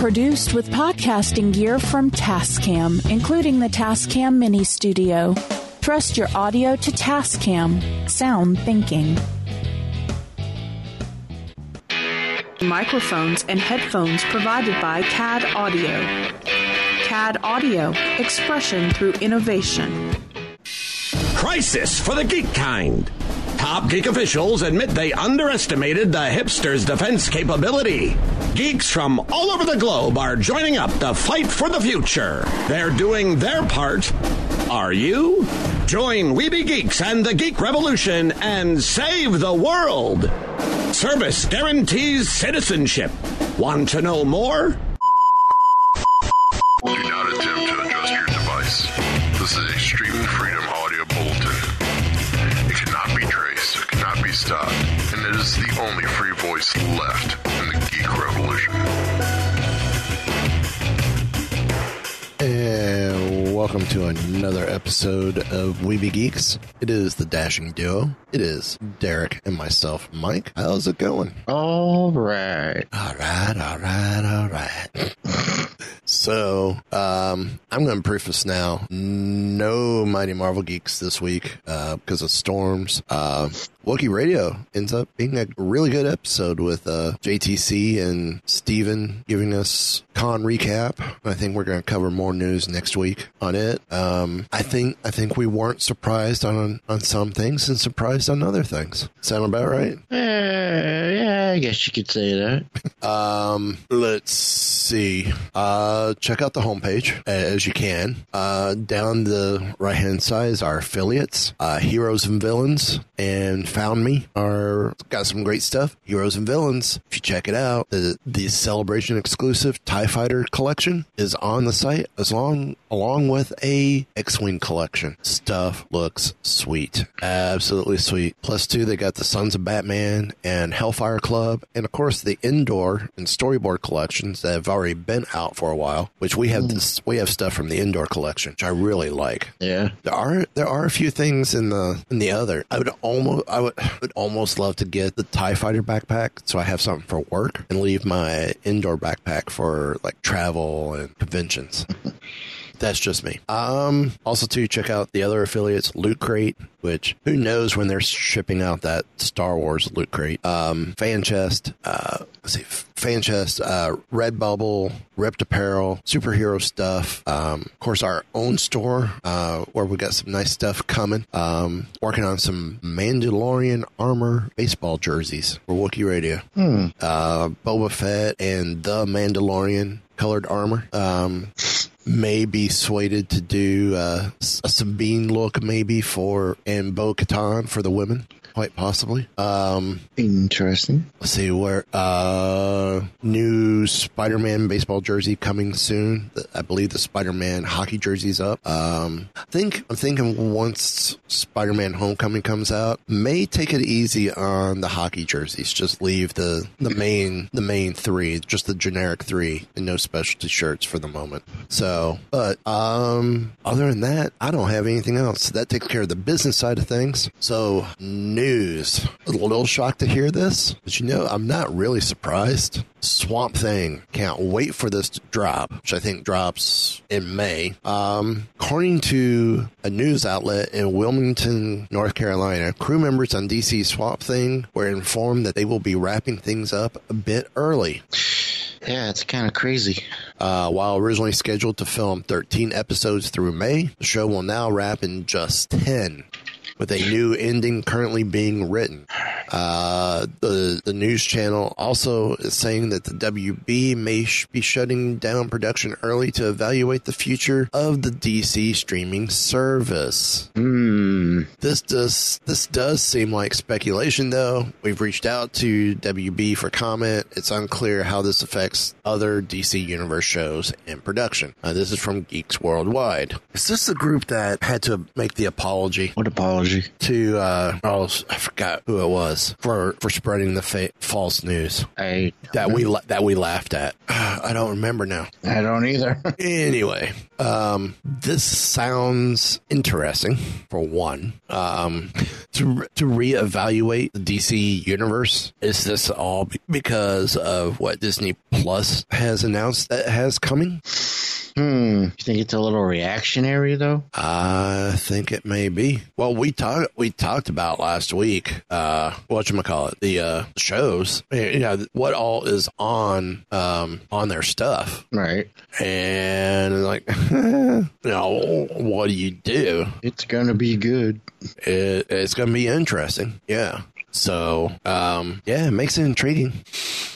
produced with podcasting gear from Tascam, including the Tascam Mini Studio. Trust your audio to Tascam. Sound thinking. Microphones and headphones provided by CAD Audio. CAD Audio, expression through innovation. Crisis for the geek kind. Top geek officials admit they underestimated the hipster's defense capability. Geeks from all over the globe are joining up to fight for the future. They're doing their part. Are you? Join Weeby Geeks and the Geek Revolution and save the world. Service guarantees citizenship. Want to know more? Do not attempt to adjust your device. This is streaming freedom audio bulletin. It cannot be traced, it cannot be stopped, and it is the only free voice left welcome to another episode of Weeby Geeks. It is the Dashing Duo. It is Derek and myself, Mike. How's it going? All right. All right, all right, all right. so, um, I'm going to preface now. No Mighty Marvel Geeks this week uh, because of storms. Uh, Wookie Radio ends up being a really good episode with uh, JTC and Steven giving us con recap. I think we're going to cover more news next week on it. Um, I think I think we weren't surprised on on some things and surprised on other things. Sound about right? Uh, yeah, I guess you could say that. Um, let's see. Uh, check out the homepage as you can. Uh, down the right hand side is our affiliates, uh, Heroes and Villains, and Found Me are got some great stuff. Heroes and Villains. If you check it out, the the Celebration exclusive Tie Fighter collection is on the site as long along with a X-wing collection. Stuff looks sweet, absolutely sweet. Plus two, they got the Sons of Batman and Hellfire Club, and of course the Endor and storyboard collections that have already been out for a while. Which we have hmm. this, we have stuff from the Endor collection, which I really like. Yeah. There are there are a few things in the in the other. I would almost I would would almost love to get the Tie Fighter backpack so I have something for work and leave my Endor backpack for like travel and conventions. That's just me. Um, also to check out the other affiliates, Loot Crate, which who knows when they're shipping out that Star Wars Loot Crate. Um, Fan Chest, uh, let's see, Fan Chest, uh, Redbubble, RIPT Apparel, superhero stuff. Um, of course, our own store, uh, where we got some nice stuff coming. Um, working on some Mandalorian armor baseball jerseys for Wookiee Radio. Uh, Boba Fett and the Mandalorian colored armor. Um, may be to do uh, a Sabine look maybe for and Bo Katan for the women. Quite possibly. Um, Interesting. let's see where uh new Spider-Man baseball jersey coming soon. I believe the Spider-Man hockey jersey's up. Um, I think I'm thinking once Spider-Man Homecoming comes out, may take it easy on the hockey jerseys. Just leave the the main the main three, just the generic three, and no specialty shirts for the moment. So, but um, other than that, I don't have anything else. That takes care of the business side of things. So, news. A little shocked to hear this, but you know, I'm not really surprised. Swamp Thing. Can't wait for this to drop, which I think drops in May. Um, according to a news outlet in Wilmington, North Carolina, crew members on DC Swamp Thing were informed that they will be wrapping things up a bit early. Yeah, it's kind of crazy. Uh, while originally scheduled to film 13 episodes through May, the show will now wrap in just 10, with a new ending currently being written. Uh, the the news channel also is saying that the WB may sh- be shutting down production early to evaluate the future of the DC streaming service. Hmm. This does this does seem like speculation, though. We've reached out to WB for comment. It's unclear how this affects other DC Universe shows in production. Uh, this is from Geeks Worldwide. Is this the group that had to make the apology? What apology? To uh, oh, I forgot who it was for for spreading the fa- false news I that we la- that we laughed at. I don't remember now. I don't either. Anyway, um, this sounds interesting. For one, um, to to reevaluate the DC universe. Is this all because of what Disney Plus has announced that has coming? hmm. You think it's a little reactionary though? I think it may be. Well, we talked we talked about last week. Uh, what you call it? The uh, shows. You know what all is on um on their stuff, Right. and like, you know, what do you do? It's gonna be good. It, it's going to be interesting. Yeah. So, um, yeah, it makes it intriguing.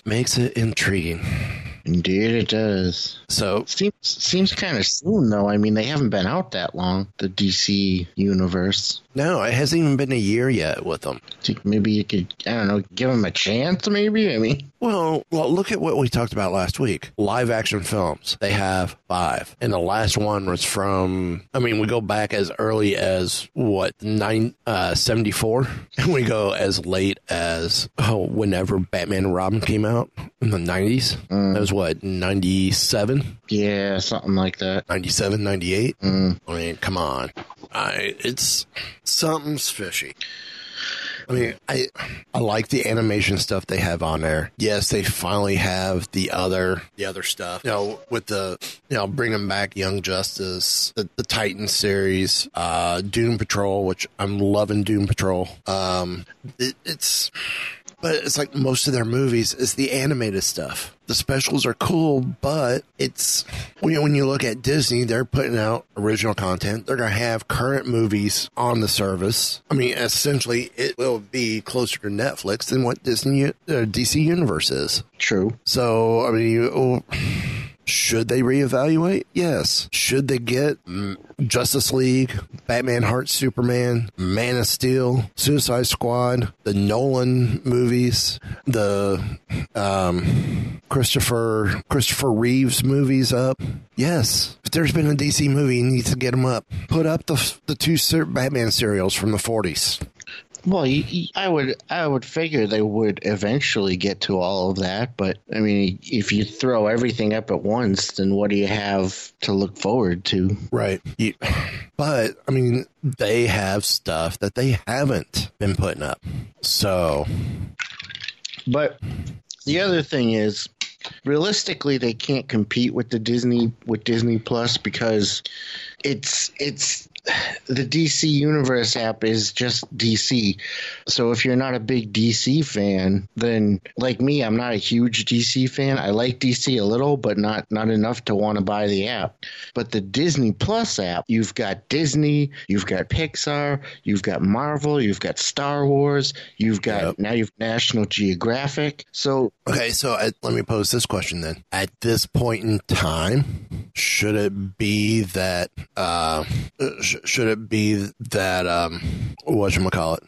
Makes it intriguing. Indeed, it does. So, Seems seems kind of soon though. I mean, they haven't been out that long. The DC universe. No, it hasn't even been a year yet with them. Maybe you could, I don't know, give them a chance. Maybe. I mean, Well, well, look at what we talked about last week. Live action films. They have five. And the last one was from, I mean, we go back as early as what, nine, uh, 74? And we go as late as, oh, whenever Batman and Robin came out in the 90s. That was what, 97? yeah, something like that. 97, 98? Mm. I mean, come on. I, it's, something's fishy. I mean, I I like the animation stuff they have on there. Yes, they finally have the other the other stuff. You know, with the you know bringing back Young Justice, the, the Titan series, uh, Doom Patrol, which I'm loving Doom Patrol. Um, it, it's but it's like most of their movies is the animated stuff. The specials are cool, but it's when you, when you look at Disney, they're putting out original content. They're going to have current movies on the service. I mean, essentially, it will be closer to Netflix than what Disney uh, DC Universe is. True. So, I mean, you, oh, should they reevaluate? Yes. Should they get mm, Justice League, Batman Heart Superman, Man of Steel, Suicide Squad, the Nolan movies, the um, Christopher Christopher Reeves movies up? Yes. If there's been a DC movie, you need to get them up. Put up the the two Batman serials from the 40s. Well, you, you- I would I would figure they would eventually get to all of that, but I mean, if you throw everything up at once, then what do you have to look forward to? Right. You, but I mean, they have stuff that they haven't been putting up. So But the other thing is, realistically, they can't compete with the Disney with Disney Plus because it's it's the DC Universe app is just DC. So if you're not a big DC fan, then like me, I'm not a huge DC fan. I like DC a little, but not not enough to want to buy the app. But the Disney Plus app, you've got Disney, you've got Pixar, you've got Marvel, you've got Star Wars, you've got Yep. now you've National Geographic. So Okay, so uh, let me pose this question then. At this point in time, should it be that uh, sh- should it be that um, what call it?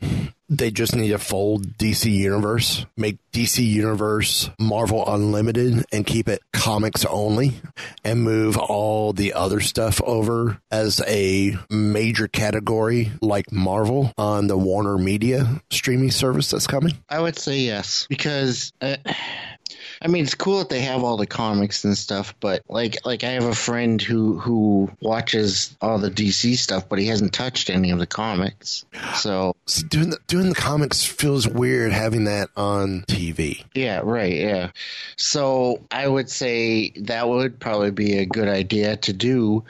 They just need to fold DC Universe, make DC Universe Marvel Unlimited, and keep it comics only, and move all the other stuff over as a major category like Marvel on the Warner Media streaming service that's coming. I would say yes because uh, I mean it's cool that they have all the comics and stuff, but like like I have a friend who who watches all the DC stuff, but he hasn't touched any of the comics. So doing the, doing the comics feels weird having that on TV. yeah, right, yeah. So I would say that would probably be a good idea to do.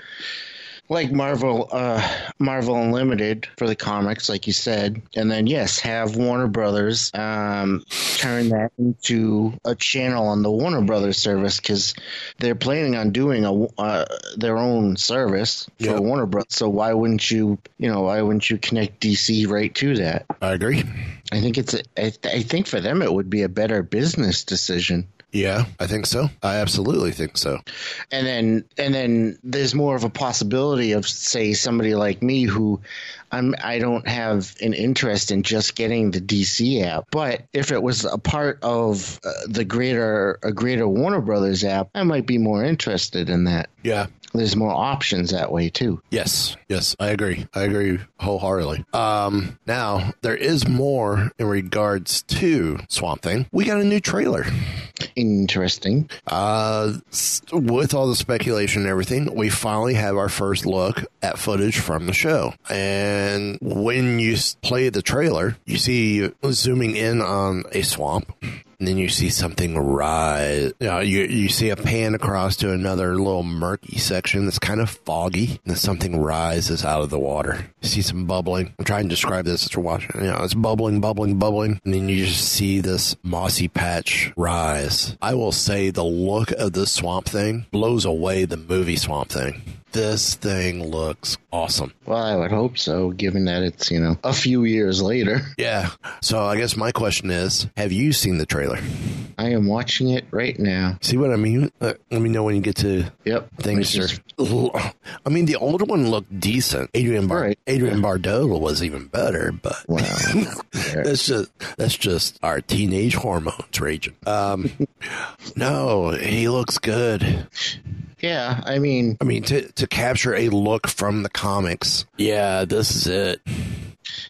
Like Marvel, uh, Marvel Unlimited for the comics, like you said, and then yes, have Warner Brothers um, turn that into a channel on the Warner Brothers service because they're planning on doing a uh, their own service for Yep. Warner Brothers. So why wouldn't you, you know, why wouldn't you connect DC right to that? I agree. I think it's. I think for them it would be a better business decision. Yeah, I think so. I absolutely think so. and then and then there's more of a possibility of say somebody like me who I'm I don't have an interest in just getting the DC app, but if it was a part of uh, the greater a greater Warner Brothers app, I might be more interested in that. Yeah. There's more options that way too. Yes, yes, I agree. I agree wholeheartedly. Um, now there is more in regards to Swamp Thing. We got a new trailer. Interesting. Uh, with all the speculation and everything, we finally have our first look at footage from the show. And when you play the trailer, you see zooming in on a swamp. And then you see something rise. You, know, you you see a pan across to another little murky section that's kind of foggy. And then something rises out of the water. You see some bubbling. I'm trying to describe this as you're watching. You know, it's bubbling, bubbling, bubbling. And then you just see this mossy patch rise. I will say the look of this swamp thing blows away the movie Swamp Thing. This thing looks awesome. Well, I would hope so, given that it's you know a few years later. Yeah. So I guess my question is, have you seen the trailer? I am watching it right now. See what I mean? Uh, let me know when you get to Yep. things. Are- I mean, the older one looked decent. Adrian Bar- Right. Adrienne Barbeau was even better, but Well, that's just that's just our teenage hormones raging. Um, no, he looks good. Yeah. I mean, I mean, to to capture a look from the comics, yeah, this is it.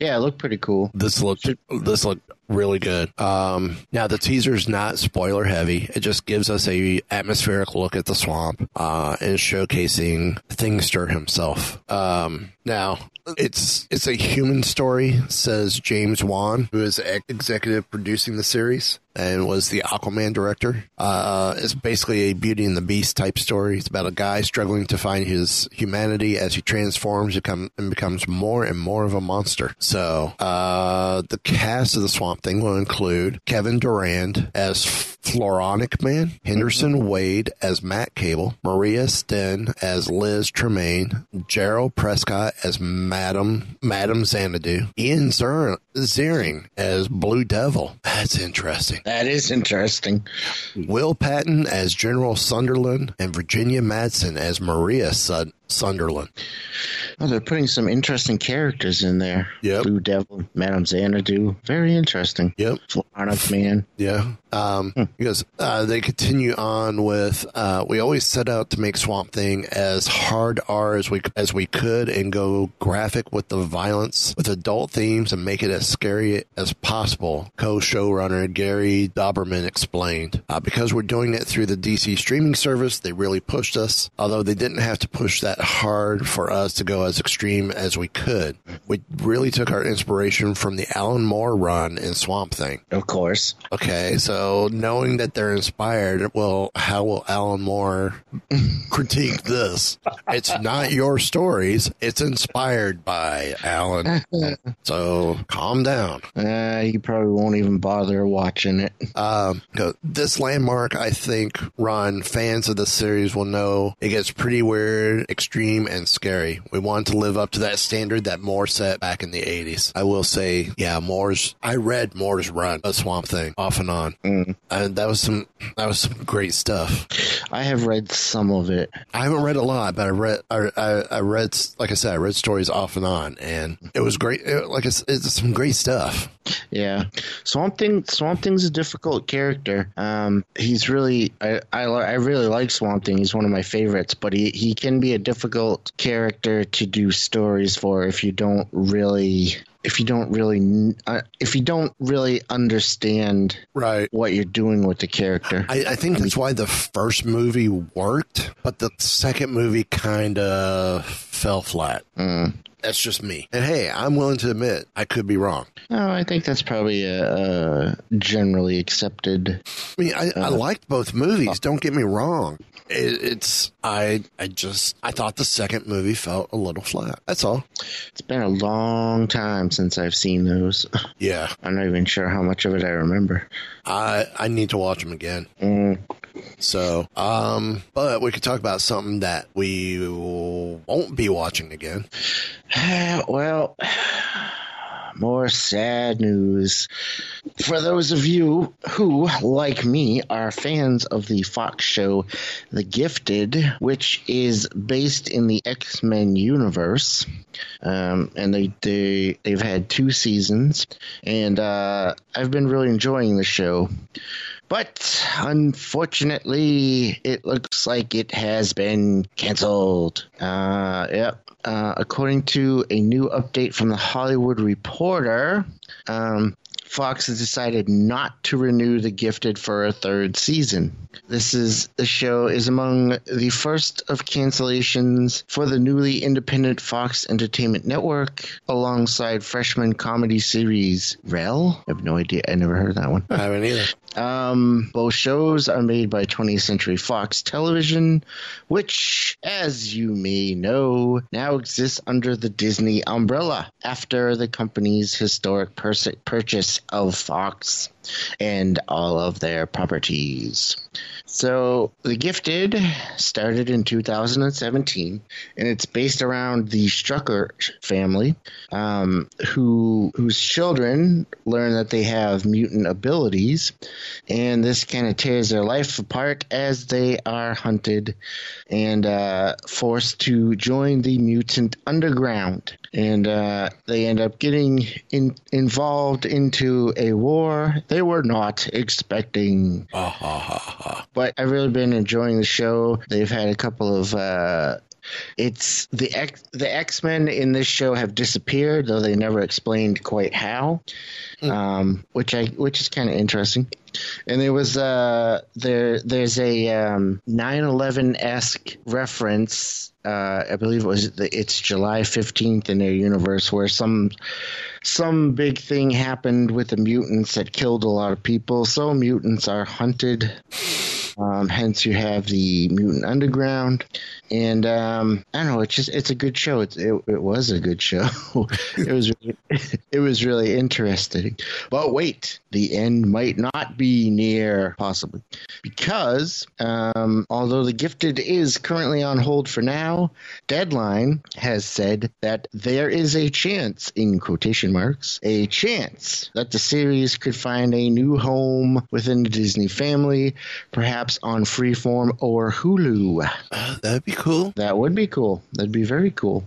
yeah, it looked pretty cool. This looked this looked really good. Um, now the teaser's not spoiler heavy. It just gives us a atmospheric look at the swamp uh, and showcasing Thingster himself. Um, now it's it's a human story, says James Wan, who is ex- executive producing the series and was the Aquaman director. Uh, it's basically a Beauty and the Beast type story. It's about a guy struggling to find his humanity as he transforms become, and becomes more and more of a monster. So, uh, the cast of the Swamp Thing will include Kevin Durand as Floronic Man, mm-hmm. Henderson Wade as Matt Cable, Maria Sten as Liz Tremayne, Jeryl Prescott as Madam Madam Xanadu, Ian Zer- Ziering as Blue Devil. That's interesting. That is interesting. Will Patton as General Sunderland and Virginia Madsen as Maria Sud- Sunderland. Oh, they're putting some interesting characters in there. Yep. Blue Devil, Madame Xanadu. Very interesting. Yep. Floronic Man. Yeah. Um, because uh, they continue on with, uh, we always set out to make Swamp Thing as hard R as we as we could and go graphic with the violence, with adult themes, and make it as scary as possible. Co-showrunner Gary Dauberman explained. Uh, because we're doing it through the DC streaming service, they really pushed us. Although they didn't have to push that hard for us to go as extreme as we could. We really took our inspiration from the Alan Moore run in Swamp Thing. Of course. Okay, so knowing that they're inspired, well, how will Alan Moore critique this? It's not your stories, it's inspired by Alan. So calm down. Uh, you probably won't even bother watching it. Um, this landmark, I think, Ron, fans of the series will know it gets pretty weird, extreme, and scary. We want to live up to that standard that Moore set back in the 80s. I will say, yeah, Moore's, I read Moore's run, a Swamp Thing, off and on. And that was some, that was some great stuff. I have read some of it. I haven't read a lot, but I read, I, I, I read, like I said, I read stories off and on, and it was great. It, like it's, it's some great stuff. Yeah, Swamp Thing. Swamp Thing's a difficult character. Um, he's really, I, I, I really like Swamp Thing. He's one of my favorites, but he, he can be a difficult character to do stories for if you don't really, if you don't really, uh, if you don't really understand Right. what you're doing with the character. I, I think that's why the first movie worked, but the second movie kind of fell flat. That's just me. And hey, I'm willing to admit I could be wrong. no, I think that's probably a, a generally accepted. I mean, I, I liked both movies. Don't get me wrong. It, it's I I just I thought the second movie felt a little flat. That's all. It's been a long time since I've seen those. Yeah, I'm not even sure how much of it I remember. I I need to watch them again. Mm. So, um, but we could talk about something that we won't be watching again. well, more sad news. For those of you who, like me, are fans of the Fox show The Gifted, which is based in the X Men universe, um, and they, they, they've had two seasons, and uh, I've been really enjoying the show. But unfortunately, it looks like it has been canceled. Uh, yep. Uh, according to a new update from the Hollywood Reporter, um, Fox has decided not to renew The Gifted for a third season. This is the show is among the first of cancellations for the newly independent Fox Entertainment Network, alongside freshman comedy series Rel. I have no idea. I never heard of that one. I haven't either. Um, both shows are made by 20th Century Fox Television, which, as you may know, now exists under the Disney umbrella after the company's historic pers- purchase of Fox and all of their properties. So, The Gifted started in 2017, and it's based around the Strucker family, um, who whose children learn that they have mutant abilities, and this kind of tears their life apart as they are hunted and uh, forced to join the mutant underground. And uh, they end up getting in, involved into a war they were not expecting. But I've really been enjoying the show. They've had a couple of uh, it's the X the X Men in this show have disappeared, though they never explained quite how, um, which I which is kind of interesting. And there was uh there there's a um, 9/11 esque reference. Uh, I believe it was the, it's July 15th in their universe where some some big thing happened with the mutants that killed a lot of people. So mutants are hunted. Um, hence, you have the Mutant Underground, and um, I don't know. It's just it's a good show. It it, it was a good show. it was really, it was really interesting. But wait, the end might not be near, possibly, because um, although the Gifted is currently on hold for now, Deadline has said that there is a chance, in quotation marks, a chance that the series could find a new home within the Disney family, perhaps on Freeform or Hulu. Uh, that'd be cool. That would be cool. That'd be very cool.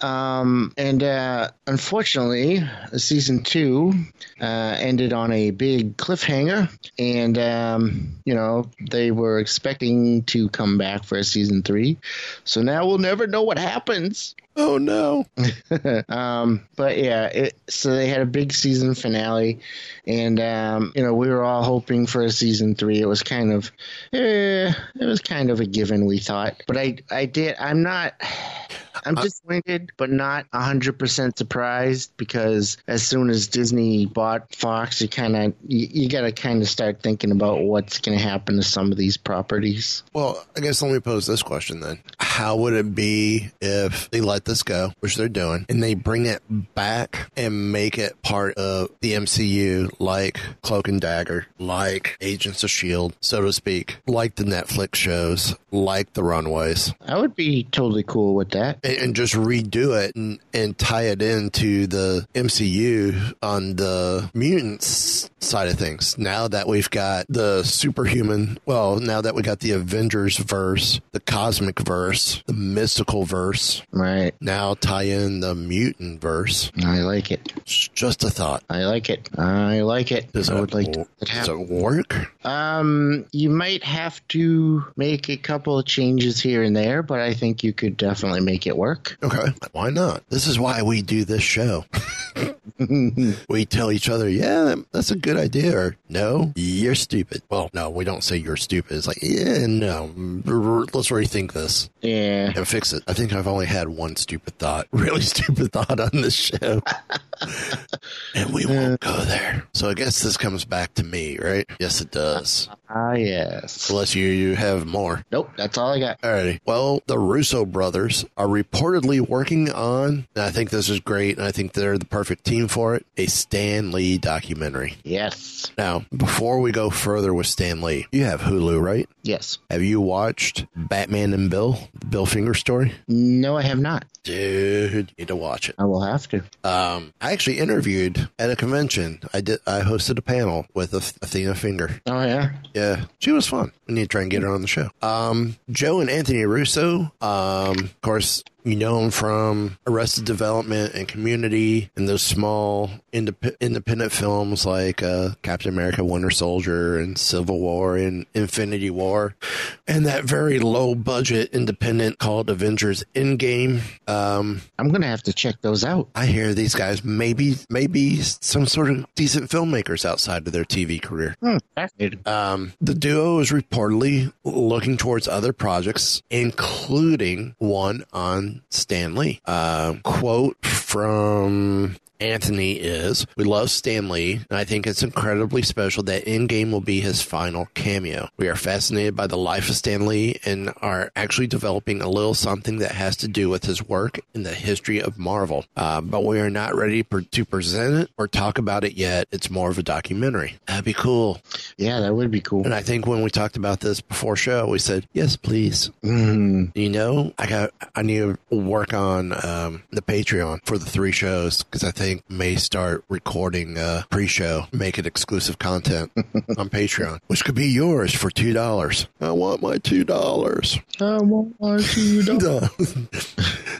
Um, and uh, unfortunately, season two uh, ended on a big cliffhanger, and um, you know they were expecting to come back for a season three, so now we'll never know what happens. Oh no. um, but yeah, it, so they had a big season finale, and um, you know we were all hoping for a season three. It was kind of, eh, it was kind of a given. We thought, but I, I did. I'm not. I'm disappointed, but not 100% surprised because as soon as Disney bought Fox, you kind of you, you got to kind of start thinking about what's going to happen to some of these properties. Well, I guess let me pose this question then. How would it be if they let this go, which they're doing, and they bring it back and make it part of the MCU like Cloak and Dagger, like Agents of S.H.I.E.L.D., so to speak, like the Netflix shows, like the Runaways, I would be totally cool with that. and, and just redo it and, and tie it into the MCU on the mutants side of things. Now that we've got the superhuman, well, now that we got the Avengers verse, the cosmic verse, the mystical verse, Right. now tie in the mutant verse. I like it. It's just a thought. I like it. I like it. Does, I it, would like to does it work? Um, you might have to make a couple of changes here and there, but I think you could definitely make it work. Okay. Why not? This is why we do this show. we tell each other, yeah, that's a good idea, or no, you're stupid. Well, no, we don't say you're stupid. It's like, yeah, no, let's rethink this Yeah. and fix it. I think I've only had one stupid thought, really stupid thought on this show. and we won't go there. So I guess this comes back to me, right? Yes, it does. Ah, yes. Unless you, you have more. Nope, that's all I got. Alrighty. Well, the Russo brothers are reportedly working on, and I think this is great, and I think they're the perfect team for it, a Stan Lee documentary. Yes. Now, before we go further with Stan Lee, you have Hulu, right? Yes. Have you watched Batman and Bill, the Bill Finger story? No, I have not. Dude, you need to watch it. I will have to. Um, I actually interviewed at a convention. I did. I hosted a panel with Athena Finger. Oh yeah. Yeah, she was fun. We need to try and get her on the show. Um, Joe and Anthony Russo. Um, of course, you know him from Arrested Development and Community and those small indep- independent films like uh, Captain America, Winter Soldier, and Civil War and Infinity War, and that very low budget independent called Avengers Endgame. Um, I'm gonna have to check those out. I hear these guys maybe maybe some sort of decent filmmakers outside of their TV career. Hmm. Um, the duo is reportedly looking towards other projects, including one on Stan Lee. Uh, quote from Anthony is. We love Stan Lee, and I think it's incredibly special that Endgame will be his final cameo. We are fascinated by the life of Stan Lee and are actually developing a little something that has to do with his work in the history of Marvel. Uh, but we are not ready per- to present it or talk about it yet. It's more of a documentary. That'd be cool. Yeah, that would be cool. And I think when we talked about this before show, we said, yes, please. Mm, You know, I got, I need to work on um, the Patreon for the three shows because I think may start recording uh, pre-show, make it exclusive content on Patreon, which could be yours for two dollars. I want my two dollars. I want my two dollars.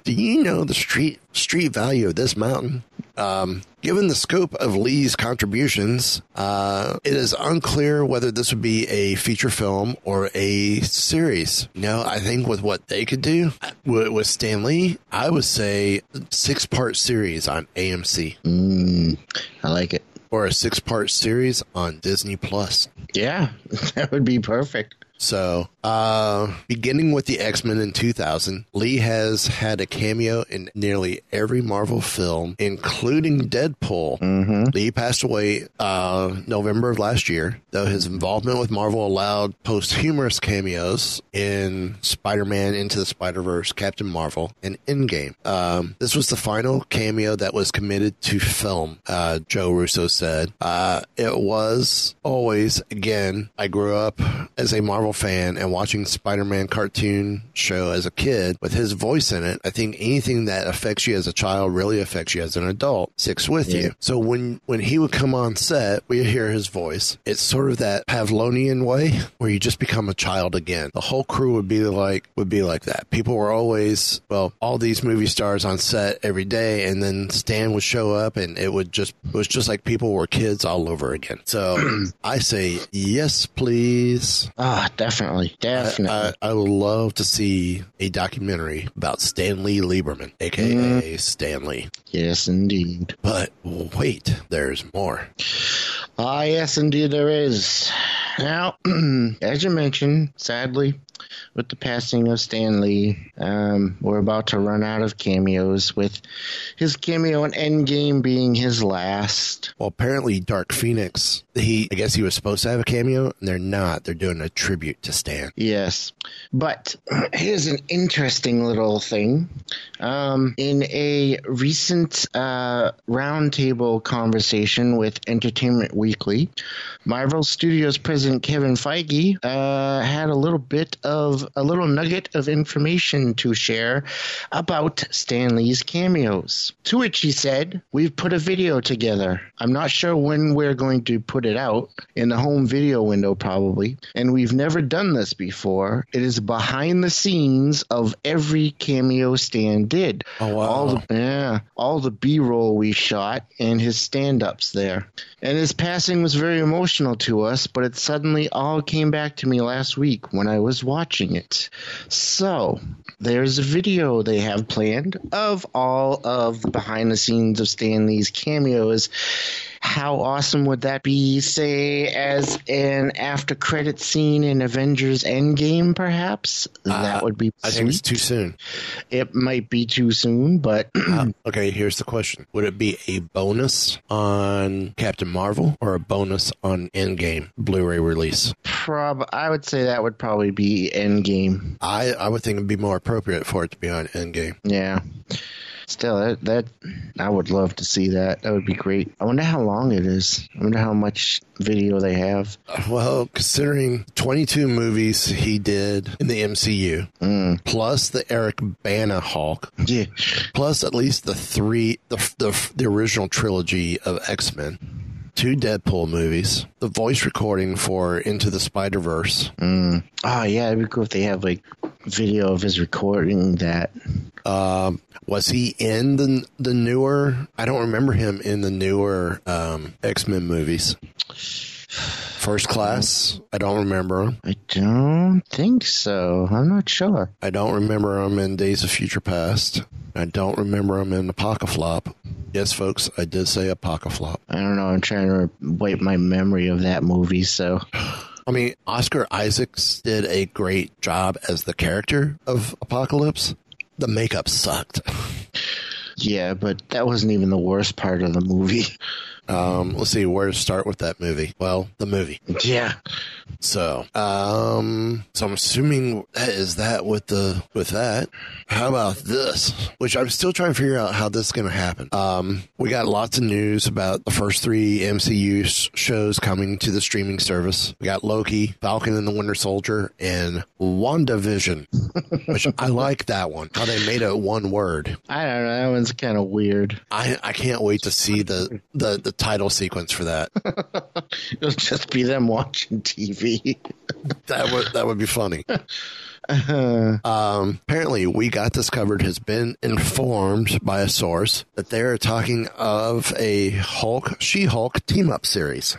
Do you know the street street value of this mountain? Um, given the scope of Lee's contributions, uh, it is unclear whether this would be a feature film or a series. You know, I think with what they could do with, with Stan Lee, I would say six part series on AMC Mm, I like it. or a six part series on Disney Plus. Yeah, that would be perfect. So, uh, beginning with the X Men in 2000, Lee has had a cameo in nearly every Marvel film, including Deadpool. Mm-hmm. Lee passed away uh, November of last year, though his involvement with Marvel allowed posthumous cameos in Spider Man Into the Spider Verse, Captain Marvel, and Endgame. Um, this was the final cameo that was committed to film, uh, Joe Russo said. Uh, it was always, again, I grew up as a Marvel fan and watching Spider-Man cartoon show as a kid with his voice in it. I think anything that affects you as a child really affects you as an adult, sticks with you. So when, when he would come on set, we hear his voice. It's sort of that Pavlovian way where you just become a child again. The whole crew would be like, would be like that. People were always, well, all these movie stars on set every day and then Stan would show up and it would just, it was just like people were kids all over again. So I say, yes, please. Ah, definitely, definitely. I, I would love to see a documentary about Stanley Lieberman, aka Stan Lee. yes, indeed. But wait, there's more. Ah, yes, indeed, there is. Now, as you mentioned, sadly, with the passing of Stan Lee, um, we're about to run out of cameos, with his cameo in Endgame being his last. Well, apparently Dark Phoenix, he I guess he was supposed to have a cameo, and they're not. They're doing a tribute to Stan. Yes. But here's an interesting little thing. Um, in a recent uh, roundtable conversation with Entertainment Weekly, Marvel Studios president Kevin Feige uh, had a little bit of a little nugget of information to share about Stan Lee's cameos. To which he said, We've put a video together. I'm not sure when we're going to put it out, in the home video window probably, and we've never done this before. It is behind the scenes of every cameo Stan did. Oh, wow. All the, yeah, all the B-roll we shot and his stand-ups there. And his passing was very emotional to us, but it suddenly all came back to me last week when I was watching it. So, there's a video they have planned of all of the behind the scenes of Stan Lee's cameos. How awesome would that be, say, as an after credit scene in Avengers Endgame, perhaps? that would be I think it's too soon. It might be too soon, but Uh, okay, here's the question: Would it be a bonus on Captain Marvel or a bonus on Endgame Blu-ray release? prob I would say that would probably be Endgame. I I would think it'd be more appropriate for it to be on Endgame. Yeah. Still, that, that I would love to see that. That would be great. I wonder how long it is. I wonder how much video they have. Well, considering 22 movies he did in the MCU, mm. plus the Eric Bana Hulk, Yeah. plus at least the three, the, the, the original trilogy of X Men, two Deadpool movies, the voice recording for Into the Spider Verse. Oh yeah, it'd be cool if they have like video of his recording that. Um, was he in the the newer? I don't remember him in the newer um, X Men movies. First Class. I don't remember. I don't think so. I'm not sure. I don't remember him in Days of Future Past. I don't remember him in Apocalypse. Yes, folks, I did say Apocalypse. I don't know. I'm trying to wipe my memory of that movie. So I mean, Oscar Isaacs did a great job as the character of Apocalypse. The makeup sucked. yeah, but that wasn't even the worst part of the movie. Um, let's see where to start with that movie. Well, the movie. yeah. So, um, so I'm assuming that is that with the with that. How about this? Which I'm still trying to figure out how this is going to happen. Um, we got lots of news about the first three MCU shows coming to the streaming service. We got Loki, Falcon and the Winter Soldier, and WandaVision, which I like that one. How they made it one word. I don't know. That one's kind of weird. I I can't wait to see the the the title sequence for that. It'll just be them watching TV. That would that would be funny. Um, apparently, We Got This Covered has been informed by a source that they are talking of a Hulk, She Hulk team up series.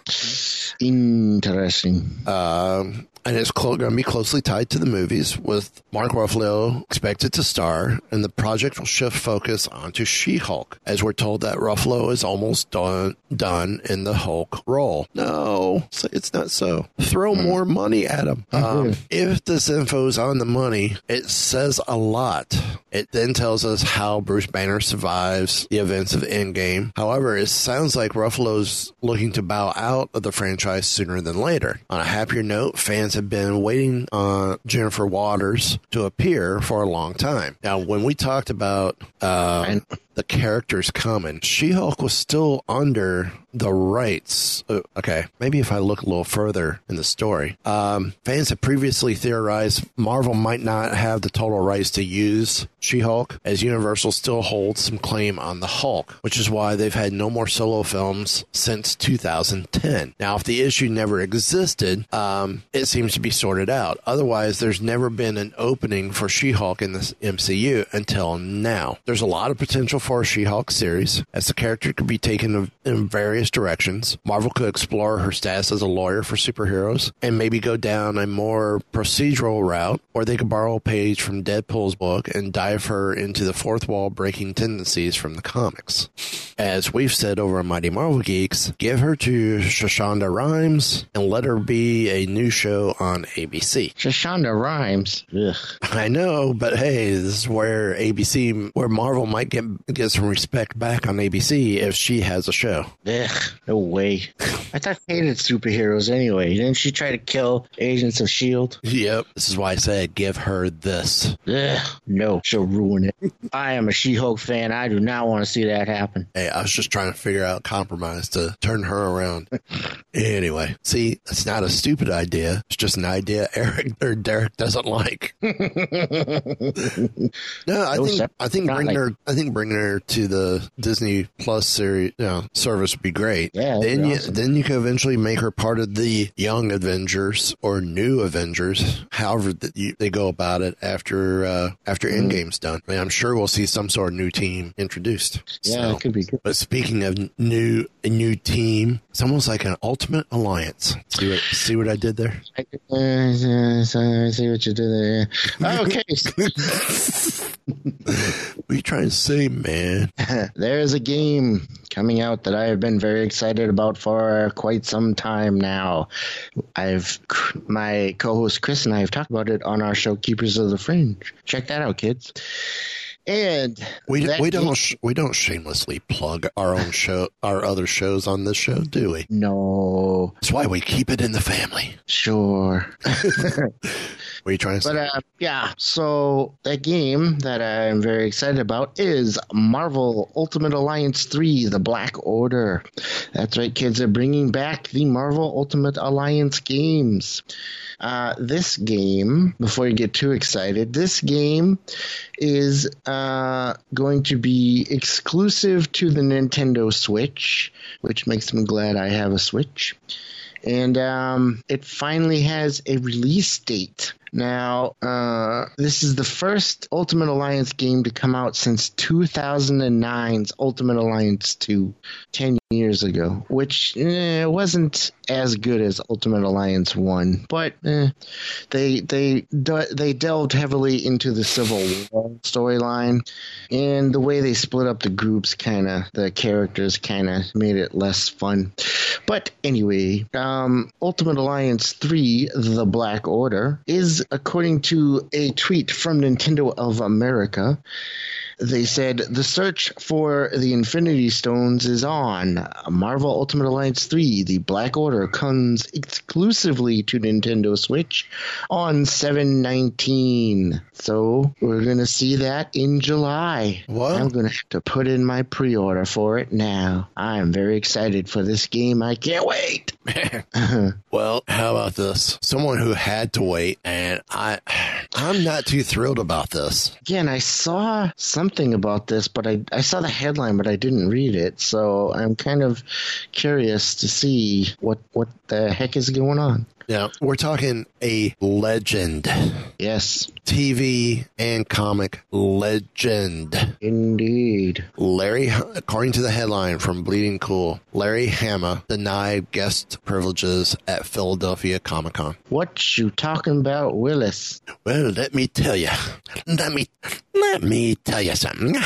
Interesting. Um, and it's going to be closely tied to the movies, with Mark Ruffalo expected to star, and the project will shift focus onto She-Hulk, as we're told that Ruffalo is almost done done in the Hulk role. No, it's not so. Throw more money at him. Um, if this info is on the money, it says a lot. It then tells us how Bruce Banner survives the events of Endgame. However, it sounds like Ruffalo's looking to bow out of the franchise sooner than later. On a happier note, fans have been waiting on Jennifer Walters to appear for a long time. Now, when we talked about uh, the characters coming, She Hulk was still under the rights. Uh, okay, maybe if I look a little further in the story, um, fans have previously theorized Marvel might not have the total rights to use She Hulk, as Universal still holds some claim on the Hulk, which is why they've had no more solo films since 2010. Now, if the issue never existed, um, it seems to be sorted out. Otherwise, there's never been an opening for She Hulk in the MCU until now. There's a lot of potential for She Hulk series, as the character could be taken in various directions. Marvel could explore her status as a lawyer for superheroes and maybe go down a more procedural route, or they could borrow a page from Deadpool's book and dive her into the fourth wall breaking tendencies from the comics. As we've said over on Mighty Marvel Geeks, give her to Shoshonda Rhimes and let her be a new show on ABC. Shoshonda Rhimes. Ugh. I know, but hey, this is where ABC, where Marvel might get get some respect back on ABC if she has a show. Ugh. No way. I thought she hated superheroes anyway. Didn't she try to kill Agents of S.H.I.E.L.D.? Yep, this is why I said give her this. Ugh. No, she'll ruin it. I am a She Hulk fan. I do not want to see that happen. Hey, I was just trying to figure out compromise to turn her around. anyway, see, it's not a stupid idea. It's just an idea Eric or Derek doesn't like. no, I No, think I think bringing like- her I think bringing her to the Disney Plus series you know, service would be great. Yeah, then you awesome. then you can eventually make her part of the Young Avengers or New Avengers, however that you, they go about it after uh, after Mm-hmm. Endgame's done. I mean, I'm sure we'll see some sort of new team introduced. Yeah, So- it could be good. but speaking of new a new team, it's almost like an ultimate alliance. See what see what I did there? I uh, I see what you did there. Okay. What are you trying to say, man? there is a game coming out that I have been very excited about for quite some time now. I've my co-host Chris and I have talked about it on our show Keepers of the Fringe. Check that out, kids. And We we don't we don't shamelessly plug our own show, our other shows on this show, do we? no, That's why we keep it in the family. sure. What are you trying to say? But uh, yeah, so that game that I'm very excited about is Marvel Ultimate Alliance 3: The Black Order. That's right, kids they're bringing back the Marvel Ultimate Alliance games. Uh, this game, before you get too excited, this game is uh, going to be exclusive to the Nintendo Switch, which makes me glad I have a Switch. And um, it finally has a release date. Now, uh, this is the first Ultimate Alliance game to come out since 2009's Ultimate Alliance 2, 10 years ago, which eh, wasn't as good as Ultimate Alliance 1, but eh, they they they delved heavily into the Civil War storyline, and the way they split up the groups, kind of the characters, kind of made it less fun. But anyway, um, Ultimate Alliance 3, The Black Order, is according to a tweet from Nintendo of America. They said the search for the Infinity Stones is on. Marvel Ultimate Alliance 3, The Black Order, comes exclusively to Nintendo Switch on 719. So we're going to see that in July. What? I'm going to have to put in my pre order for it now. I'm very excited for this game. I can't wait. Well, how about this? Someone who had to wait, and I, I'm not too thrilled about this. Again, I saw something about this, but I, I saw the headline, but I didn't read it. So I'm kind of curious to see what, what the heck is going on. Now, we're talking a legend, Yes, TV and comic legend. indeed. Larry, according to the headline from Bleeding Cool, Larry Hama denied guest privileges at Philadelphia Comic Con. What you talking about, Willis? Well, let me tell you. Let me let me tell you something.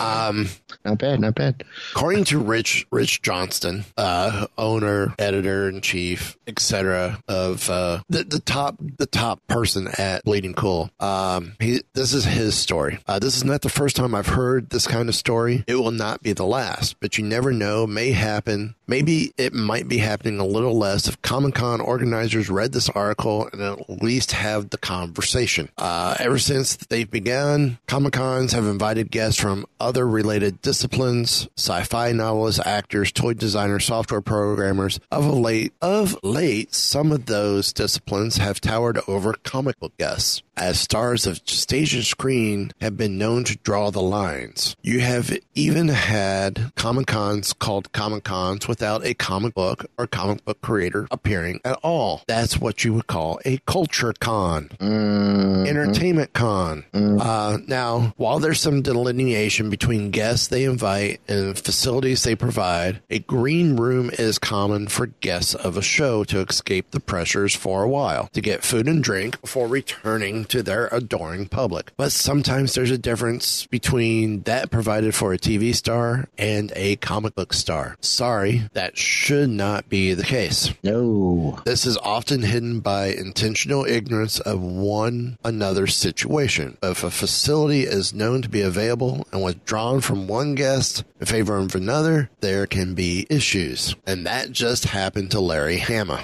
um, Not bad, not bad. according to Rich Rich Johnston, uh, owner, editor in chief, etc., of uh, the the top the top person at Bleeding Cool. Um, he this is his story. Uh, this is not the first time I've heard this kind of story. It will not be the last, but you never know. May happen. Maybe it might be happening a little less if Comic Con organizers read this article and at least have the conversation. Uh, Uh, ever since they've begun, Comic Cons have invited guests from other related disciplines, sci-fi novelists, actors, toy designers, software programmers. Of late, of late, some of those disciplines have towered over comic book guests. As stars of stage and screen have been known to draw the lines. You have even had Comic Cons called Comic Cons without a comic book or comic book creator appearing at all. That's what you would call a culture con mm-hmm. entertainment con. Uh, now, while there's some delineation between guests they invite and facilities they provide, a green room is common for guests of a show to escape the pressures for a while, to get food and drink before returning to their adoring public. But sometimes there's a difference between that provided for a TV star and a comic book star. Sorry, that should not be the case. No. This is often hidden by intentional ignorance of one another's situation. If a facility is known to be available and withdrawn from one guest in favor of another, there can be issues. And that just happened to Larry Hama.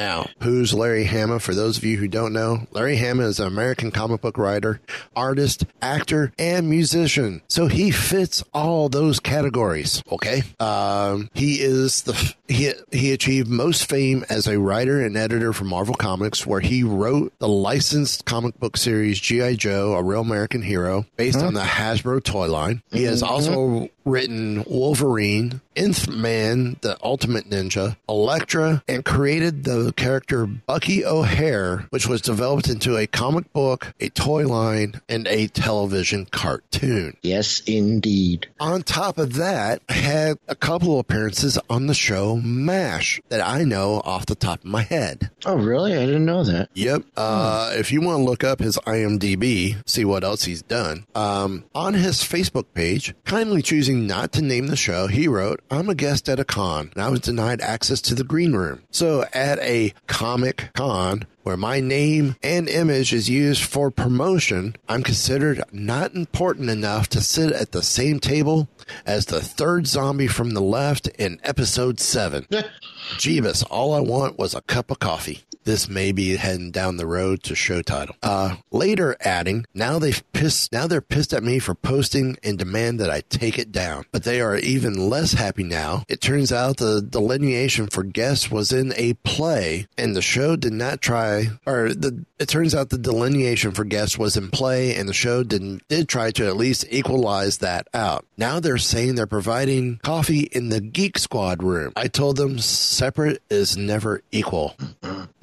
Now, who's Larry Hama? For those of you who don't know, Larry Hama is an American comic book writer, artist, actor, and musician. So he fits all those categories. Okay. Um, he is the he he achieved most fame as a writer and editor for Marvel Comics, where he wrote the licensed comic book series GI Joe: A Real American Hero, based on the Hasbro toy line. He has also written Wolverine, Nth Man, the Ultimate Ninja, Elektra, and created the character Bucky O'Hare, which was developed into a comic book, a toy line, and a television cartoon. Yes, indeed. On top of that, had a couple of appearances on the show MASH that I know off the top of my head. Oh, really? I didn't know that. Yep. Uh, if you want to look up his IMDb, see what else he's done. Um, on his Facebook page, kindly choosing not to name the show, he wrote, I'm a guest at a con and I was denied access to the green room. So at a comic con, where my name and image is used for promotion, I'm considered not important enough to sit at the same table as the third zombie from the left in episode 7. Jeebus, all I want was a cup of coffee. This may be heading down the road to show title. Uh, later adding, now they've pissed, now they're pissed at me for posting and demand that I take it down. But they are even less happy now. It turns out the delineation for guests was in a play and the show did not try, or the, it turns out the delineation for guests was in play and the show didn't, did try to at least equalize that out. Now they're saying they're providing coffee in the Geek Squad room. I told them separate is never equal.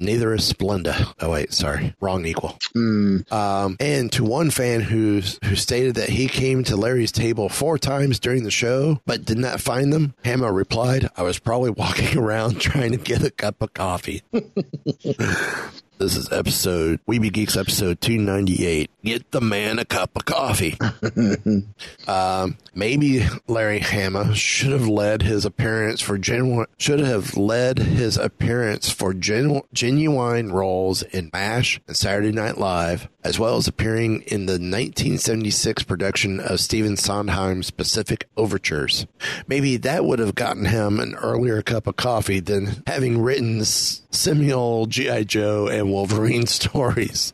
Neither is Splenda. Oh wait, sorry, wrong equal. Um, and to one fan who who stated that he came to Larry's table four times during the show but did not find them, Hama replied, "I was probably walking around trying to get a cup of coffee." This is episode Weeby Geeks episode 298. Get the man a cup of coffee. um, maybe Larry Hama should have led his appearance for genuine should have led his appearance for genu- genuine roles in MASH and Saturday Night Live, as well as appearing in the 1976 production of Stephen Sondheim's Pacific Overtures. Maybe that would have gotten him an earlier cup of coffee than having written Samuel G.I. Joe and Wolverine stories.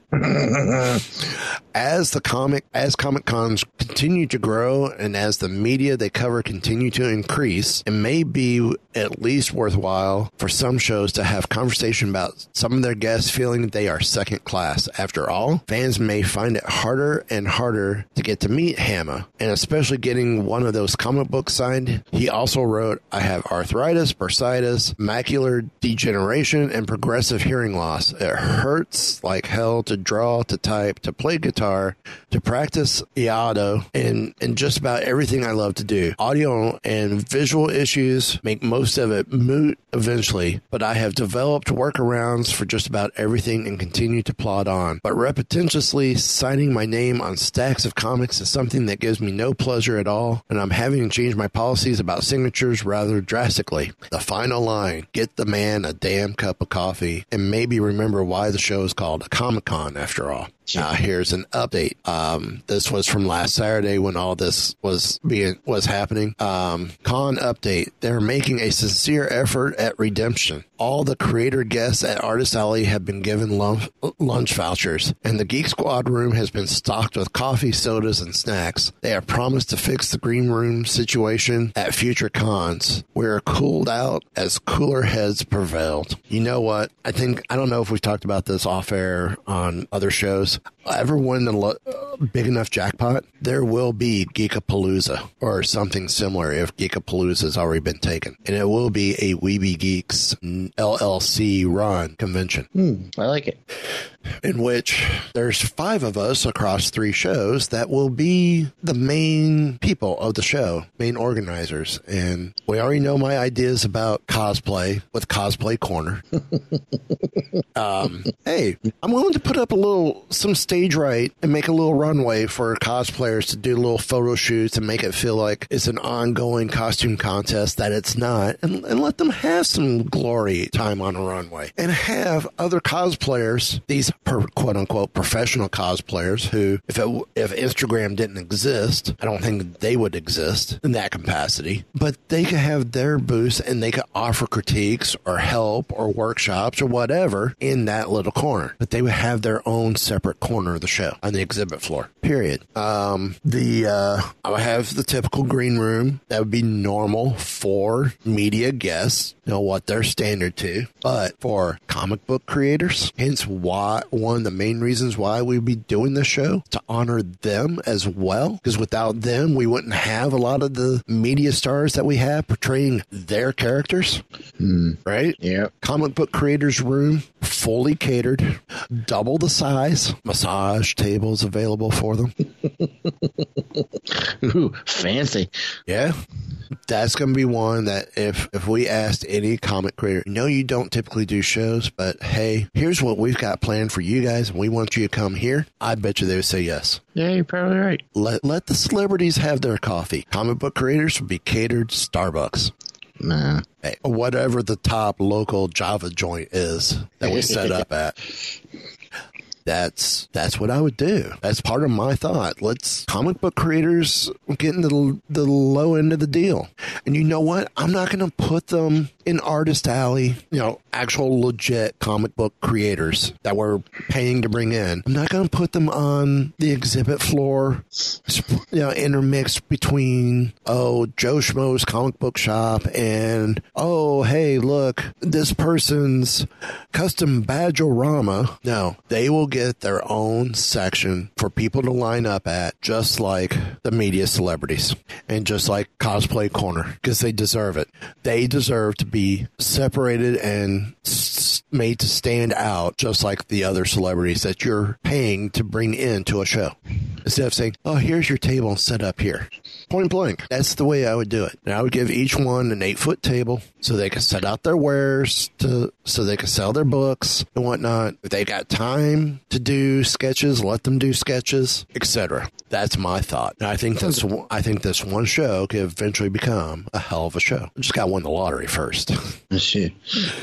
as the comic as Comic Cons continue to grow and as the media they cover continue to increase, it may be at least worthwhile for some shows to have conversation about some of their guests feeling they are second class. After all, fans may find it harder and harder to get to meet Hama, and especially getting one of those comic books signed. He also wrote, I have arthritis, bursitis, macular degeneration, and progressive hearing loss. It hurts like hell to draw, to type, to play guitar, to practice Iaido, and, and just about everything I love to do. Audio and visual issues make most of it moot eventually, but I have developed workarounds for just about everything and continue to plod on. But repetitiously signing my name on stacks of comics is something that gives me no pleasure at all, and I'm having to change my policies about signatures rather drastically. The final line get the man a damn cup of coffee, and maybe remember why the show is called Comic Con after all. Now here's an update. Um, this was from last Saturday when all this was being was happening. Um, con update: They're making a sincere effort at redemption. All the creator guests at Artist Alley have been given lunch, lunch vouchers, and the Geek Squad room has been stocked with coffee, sodas, and snacks. They have promised to fix the green room situation at future cons. We're cooled out as cooler heads prevailed. You know what? I think I don't know if we've talked about this off air on other shows. Ever win a lo- uh, big enough jackpot, there will be Geekapalooza or something similar if Geekapalooza has already been taken, and it will be a Weeby Geeks LLC run convention I like it. In which there's five of us across three shows that will be the main people of the show, main organizers. And we already know my ideas about cosplay with Cosplay Corner. um, hey, I'm willing to put up a little, some stage right and make a little runway for cosplayers to do little photo shoots and make it feel like it's an ongoing costume contest that it's not and, and let them have some glory time on a runway and have other cosplayers, these quote unquote professional cosplayers who, if it, if Instagram didn't exist, I don't think they would exist in that capacity, but they could have their booths and they could offer critiques or help or workshops or whatever in that little corner, but they would have their own separate corner of the show on the exhibit floor. Period. Um, the uh, I would have the typical green room that would be normal for media guests. Know what they're standard to, but for comic book creators, hence why one of the main reasons why we'd be doing this show to honor them as well. Because without them, we wouldn't have a lot of the media stars that we have portraying their characters. Hmm. Right? Yeah. Comic book creators room fully catered, double the size, massage tables available for them. Ooh, fancy. Yeah. That's going to be one that if if we asked any comic creator, no, you don't typically do shows, but hey, here's what we've got planned for you guys, and we want you to come here. I bet you they would say yes. Yeah, you're probably right. Let let the celebrities have their coffee. Comic book creators would be catered Starbucks. Nah. Hey, whatever the top local Java joint is that we set up at. That's that's what I would do. That's part of my thought. Let's comic book creators get into the, the low end of the deal. And you know what? I'm not going to put them in artist alley, you know, actual legit comic book creators that we're paying to bring in. I'm not going to put them on the exhibit floor, you know, intermixed between, oh, Joe Schmo's comic book shop and, oh, hey, look, this person's custom badgerama. No, they will get their own section for people to line up at, just like the media celebrities and just like Cosplay Corner, because they deserve it. They deserve to be separated and made to stand out, just like the other celebrities that you're paying to bring into a show. Instead of saying, oh, here's your table set up here. Point blank. That's the way I would do it. And I would give each one an eight foot table so they can set out their wares to so they can sell their books and whatnot. If they got time to do sketches, let them do sketches, etc. That's my thought. And I think that's I think this one show could eventually become a hell of a show. Just got to win the lottery first. Oh, shit.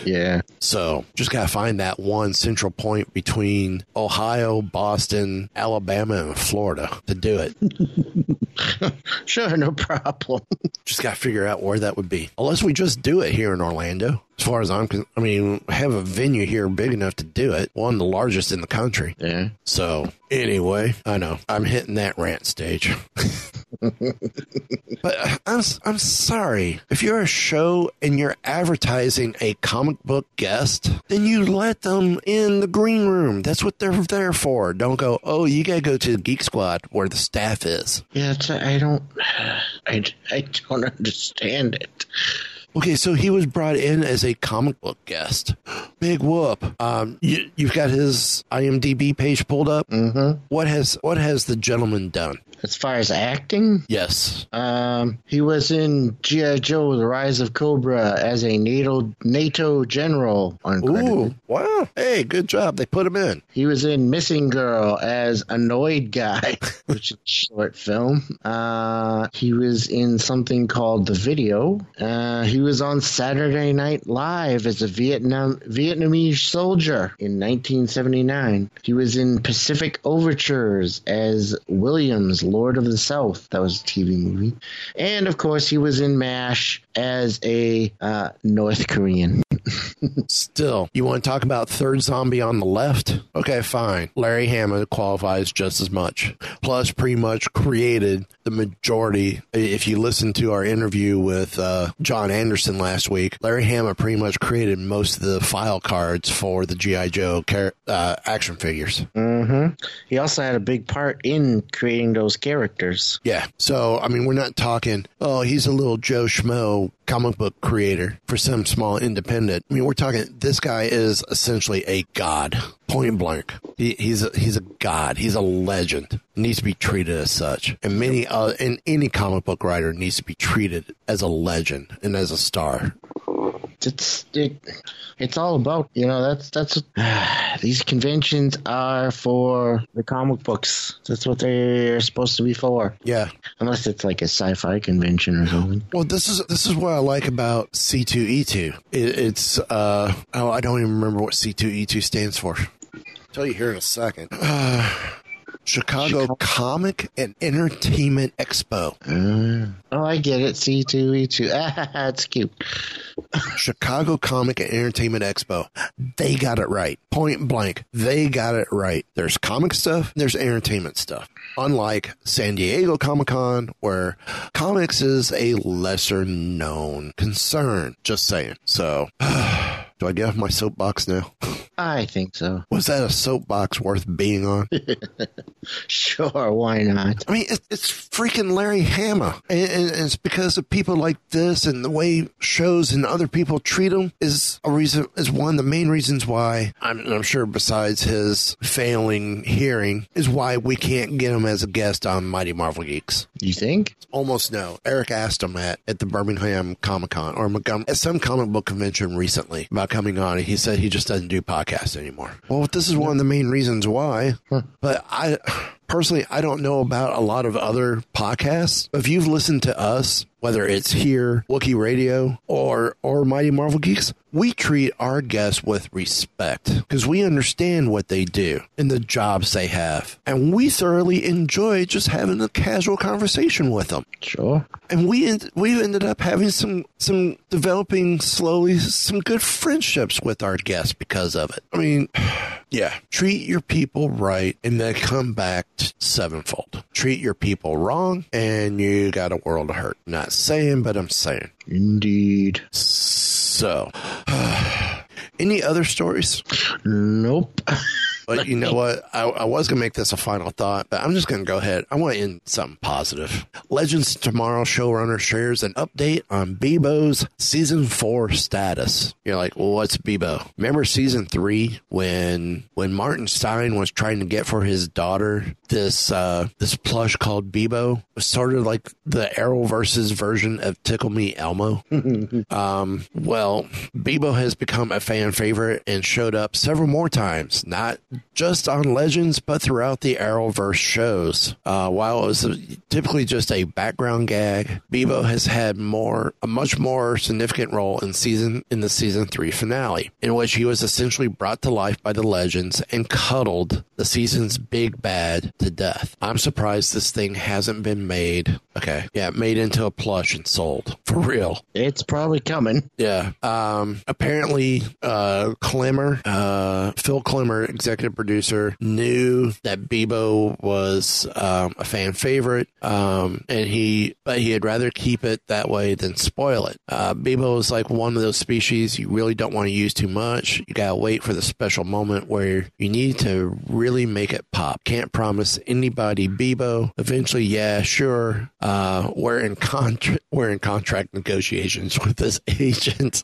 Yeah. So just got to find that one central point between Ohio, Boston, Alabama, and Florida to do it. Sure, no problem. just got to figure out where that would be. Unless we just do it here in Orlando. As far as I'm, I mean, have a venue here big enough to do it. One of the largest in the country. Yeah. So anyway, I know I'm hitting that rant stage. but uh, I'm I'm sorry if you're a show and you're advertising a comic book guest, then you let them in the green room. That's what they're there for. Don't go. Oh, you gotta go to the Geek Squad where the staff is. Yeah, it's, I don't, I, I don't understand it. Okay, so he was brought in as a comic book guest. Big whoop. Um, you, you've got his IMDb page pulled up. Mm-hmm. What has what has the gentleman done? As far as acting, Yes. um, he was in G.I. Joe: The Rise of Cobra as a NATO NATO general. Uncredited. Ooh, wow. Hey, good job. They put him in. He was in Missing Girl as Annoyed Guy, which is a short film. Uh, he was in something called The Video. Uh, he was on Saturday Night Live as a Vietnam Vietnamese soldier in 1979. He was in Pacific Overtures as Williams, Lord of the South. That was a TV movie. And of course, he was in MASH as a uh, North Korean. Still, you want to talk about third zombie on the left? Okay, fine. Larry Hama qualifies just as much. Plus, pretty much created the majority. If you listen to our interview with uh, John Anderson last week, Larry Hama pretty much created most of the file cards for the G.I. Joe char- uh, action figures. Mm-hmm. He also had a big part in creating those characters. Yeah. So, I mean, we're not talking, oh, he's a little Joe Schmo comic book creator for some small independent. I mean, we're talking, this guy is essentially a god, point blank. He, he's, a, he's a god. He's a legend. Needs to be treated as such. And many, uh, and any comic book writer needs to be treated as a legend and as a star. It's it, it's all about you know that's that's these conventions are for the comic books. That's what they're supposed to be for, Yeah. unless it's like a sci-fi convention or something. Well, this is this is what I like about C two E two. It's uh oh I don't even remember what C two E two stands for. I'll tell you here in a second. Chicago Comic and Entertainment Expo. Oh, I get it. C two E two. Ah, it's cute. Chicago Comic and Entertainment Expo. They got it right. Point blank. They got it right. There's comic stuff, there's entertainment stuff. Unlike San Diego Comic Con, where comics is a lesser known concern. Just saying. So, do I get off my soapbox now? I think so. Was that a soapbox worth being on? Sure, why not? I mean, it, it's freaking Larry Hama, and, and it's because of people like this and the way shows and other people treat him is a reason is one of the main reasons why I'm, I'm sure besides his failing hearing is why we can't get him as a guest on Mighty Marvel Geeks. You think? Almost no. Eric asked him at, at the Birmingham Comic Con or Montgomery- at some comic book convention recently about coming on. and He said he just doesn't do podcasts anymore. Well, this is one of the main reasons why. But I personally, I don't know about a lot of other podcasts. If you've listened to us, whether it's here, Wookie Radio, or or Mighty Marvel Geeks, we treat our guests with respect because we understand what they do and the jobs they have, and we thoroughly enjoy just having a casual conversation with them. Sure. And we end, we ended up having some some developing slowly some good friendships with our guests because of it. I mean, yeah, treat your people right and then come back sevenfold. Treat your people wrong and you got a world of hurt. Not saying, but I'm saying. Indeed. So, any other stories? Nope. But you know what? I, I was going to make this a final thought, but I'm just going to go ahead. I want to end something positive. Legends Tomorrow showrunner shares an update on Beebo's season four status. You're like, well, what's Beebo? Remember season three when when Martin Stein was trying to get for his daughter this uh, this plush called Beebo? Was sort of like the Arrowverse's version of Tickle Me Elmo. um, well, Beebo has become a fan favorite and showed up several more times. Not just on Legends, but throughout the Arrowverse shows. Uh, while it was typically just a background gag, Beebo has had more, a much more significant role in season in the season three finale, in which he was essentially brought to life by the Legends and cuddled the season's big bad to death. I'm surprised this thing hasn't been made. Okay, yeah, made into a plush and sold for real. It's probably coming. Yeah. Um, apparently, uh, Klemmer, uh, Phil Klemmer, executive producer, knew that Beebo was um, a fan favorite, um, and he, but he had rather keep it that way than spoil it. Uh, Beebo is like one of those species you really don't want to use too much. You gotta wait for the special moment where you need to really make it pop. Can't promise anybody Beebo. Eventually, yeah, sure. Uh, we're in contract. We're in contract negotiations with this agent.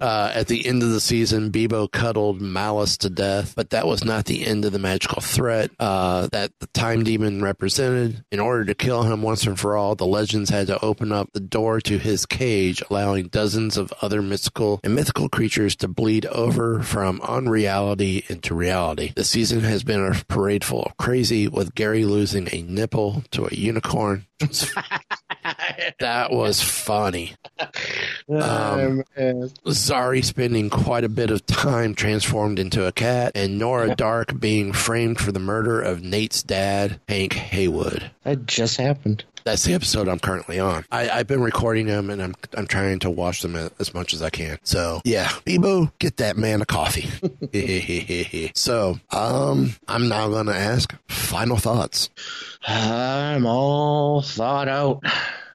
uh, at the end of the season, Beebo cuddled Mallus to death, but that was not the end of the magical threat uh, that the Time Demon represented. In order to kill him once and for all, the legends had to open up the door to his cage, allowing dozens of other mystical and mythical creatures to bleed over from unreality into reality. The season has been a parade full of crazy, with Gary losing a nipple to a unicorn. that was funny. Um, Zari spending quite a bit of time transformed into a cat, and Nora Darhk being framed for the murder of Nate's dad, Hank Heywood. that just happened. That's the episode I'm currently on. I, I've been recording them, and I'm I'm trying to watch them as much as I can. So yeah, Beebo, get that man a coffee. so um, I'm now to ask final thoughts. I'm all thought out.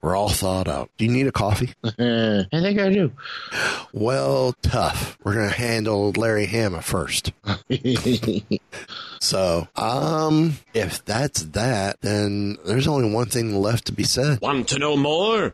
We're all thought out. Do you need a coffee? I think I do. Well, tough. We're going to handle Larry Hama first. So, um, if that's that, then there's only one thing left to be said. Want to know more?